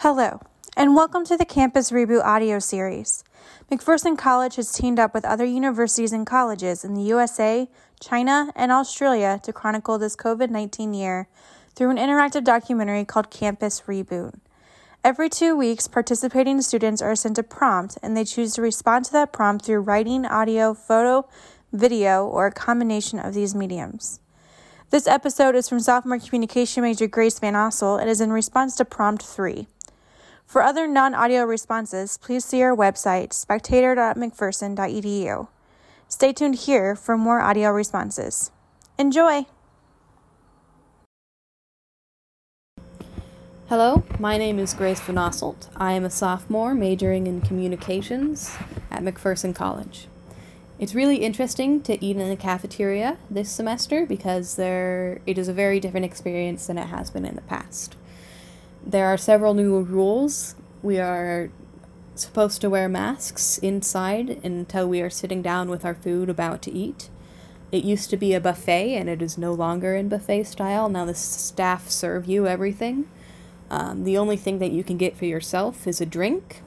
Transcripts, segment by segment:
Hello, and welcome to the Campus Reboot audio series. McPherson College has teamed up with other universities and colleges in the USA, China, and Australia to chronicle this COVID 19 year through an interactive documentary called Campus Reboot. Every two weeks, participating students are sent a prompt and they choose to respond to that prompt through writing, audio, photo, video, or a combination of these mediums. This episode is from sophomore communication major Grace Van Ossel and is in response to prompt 3. For other non audio responses, please see our website, spectator.mcpherson.edu. Stay tuned here for more audio responses. Enjoy! Hello, my name is Grace Van Osselt. I am a sophomore majoring in communications at McPherson College. It's really interesting to eat in the cafeteria this semester because there it is a very different experience than it has been in the past. There are several new rules. We are supposed to wear masks inside until we are sitting down with our food about to eat. It used to be a buffet and it is no longer in buffet style. Now the staff serve you everything. Um, the only thing that you can get for yourself is a drink,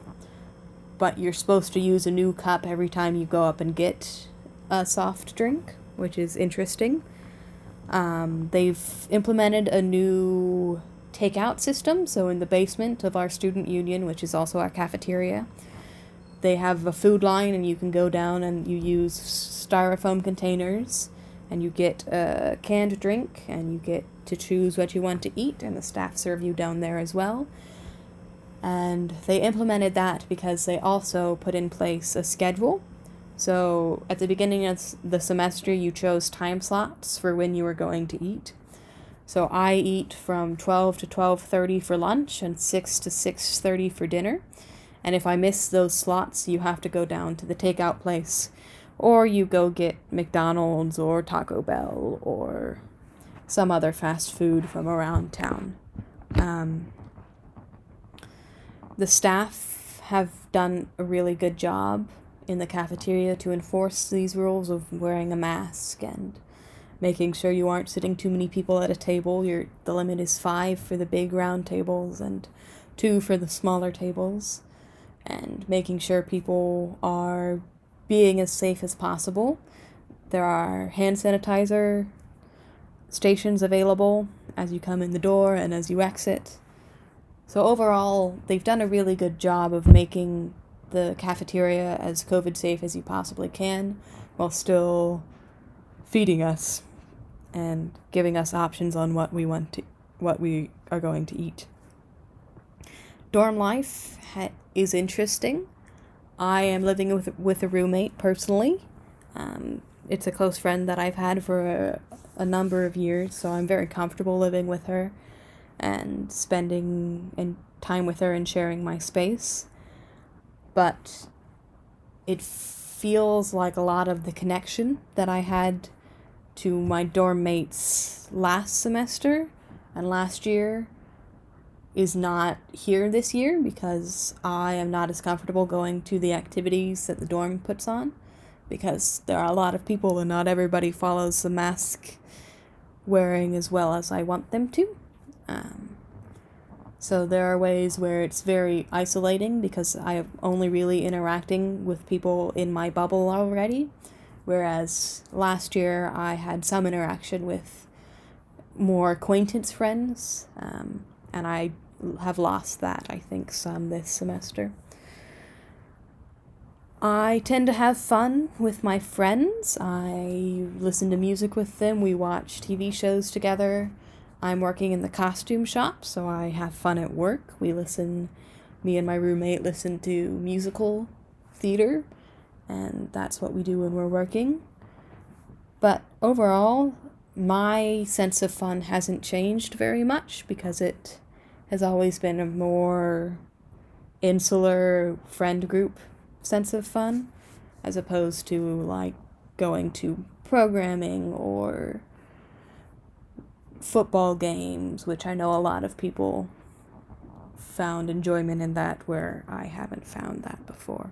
but you're supposed to use a new cup every time you go up and get a soft drink, which is interesting. Um, they've implemented a new takeout system. So, in the basement of our student union, which is also our cafeteria, they have a food line, and you can go down and you use styrofoam containers, and you get a canned drink, and you get to choose what you want to eat, and the staff serve you down there as well. And they implemented that because they also put in place a schedule. So at the beginning of the semester, you chose time slots for when you were going to eat. So I eat from 12 to 12:30 for lunch and 6 to 6:30 for dinner. And if I miss those slots, you have to go down to the takeout place or you go get McDonald's or Taco Bell or some other fast food from around town. Um, the staff have done a really good job in the cafeteria to enforce these rules of wearing a mask and making sure you aren't sitting too many people at a table. Your the limit is five for the big round tables and two for the smaller tables, and making sure people are being as safe as possible. There are hand sanitizer stations available as you come in the door and as you exit. So overall, they've done a really good job of making the cafeteria as COVID safe as you possibly can while still feeding us and giving us options on what we want to what we are going to eat. Dorm life ha- is interesting. I am living with with a roommate personally. Um, it's a close friend that I've had for a, a number of years, so I'm very comfortable living with her and spending and time with her and sharing my space. But it feels like a lot of the connection that I had to my dorm mates last semester and last year is not here this year because I am not as comfortable going to the activities that the dorm puts on because there are a lot of people and not everybody follows the mask wearing as well as I want them to. Um, so there are ways where it's very isolating because I am only really interacting with people in my bubble already whereas last year I had some interaction with more acquaintance friends, um, and I have lost that, I think, some this semester. I tend to have fun with my friends. I listen to music with them. We watch TV shows together. I'm working in the costume shop, so I have fun at work. We listen, me and my roommate listen to musical theater and that's what we do when we're working. But overall, my sense of fun hasn't changed very much because it has always been a more insular friend group sense of fun as opposed to like going to programming or football games, which I know a lot of people found enjoyment in that where I haven't found that before.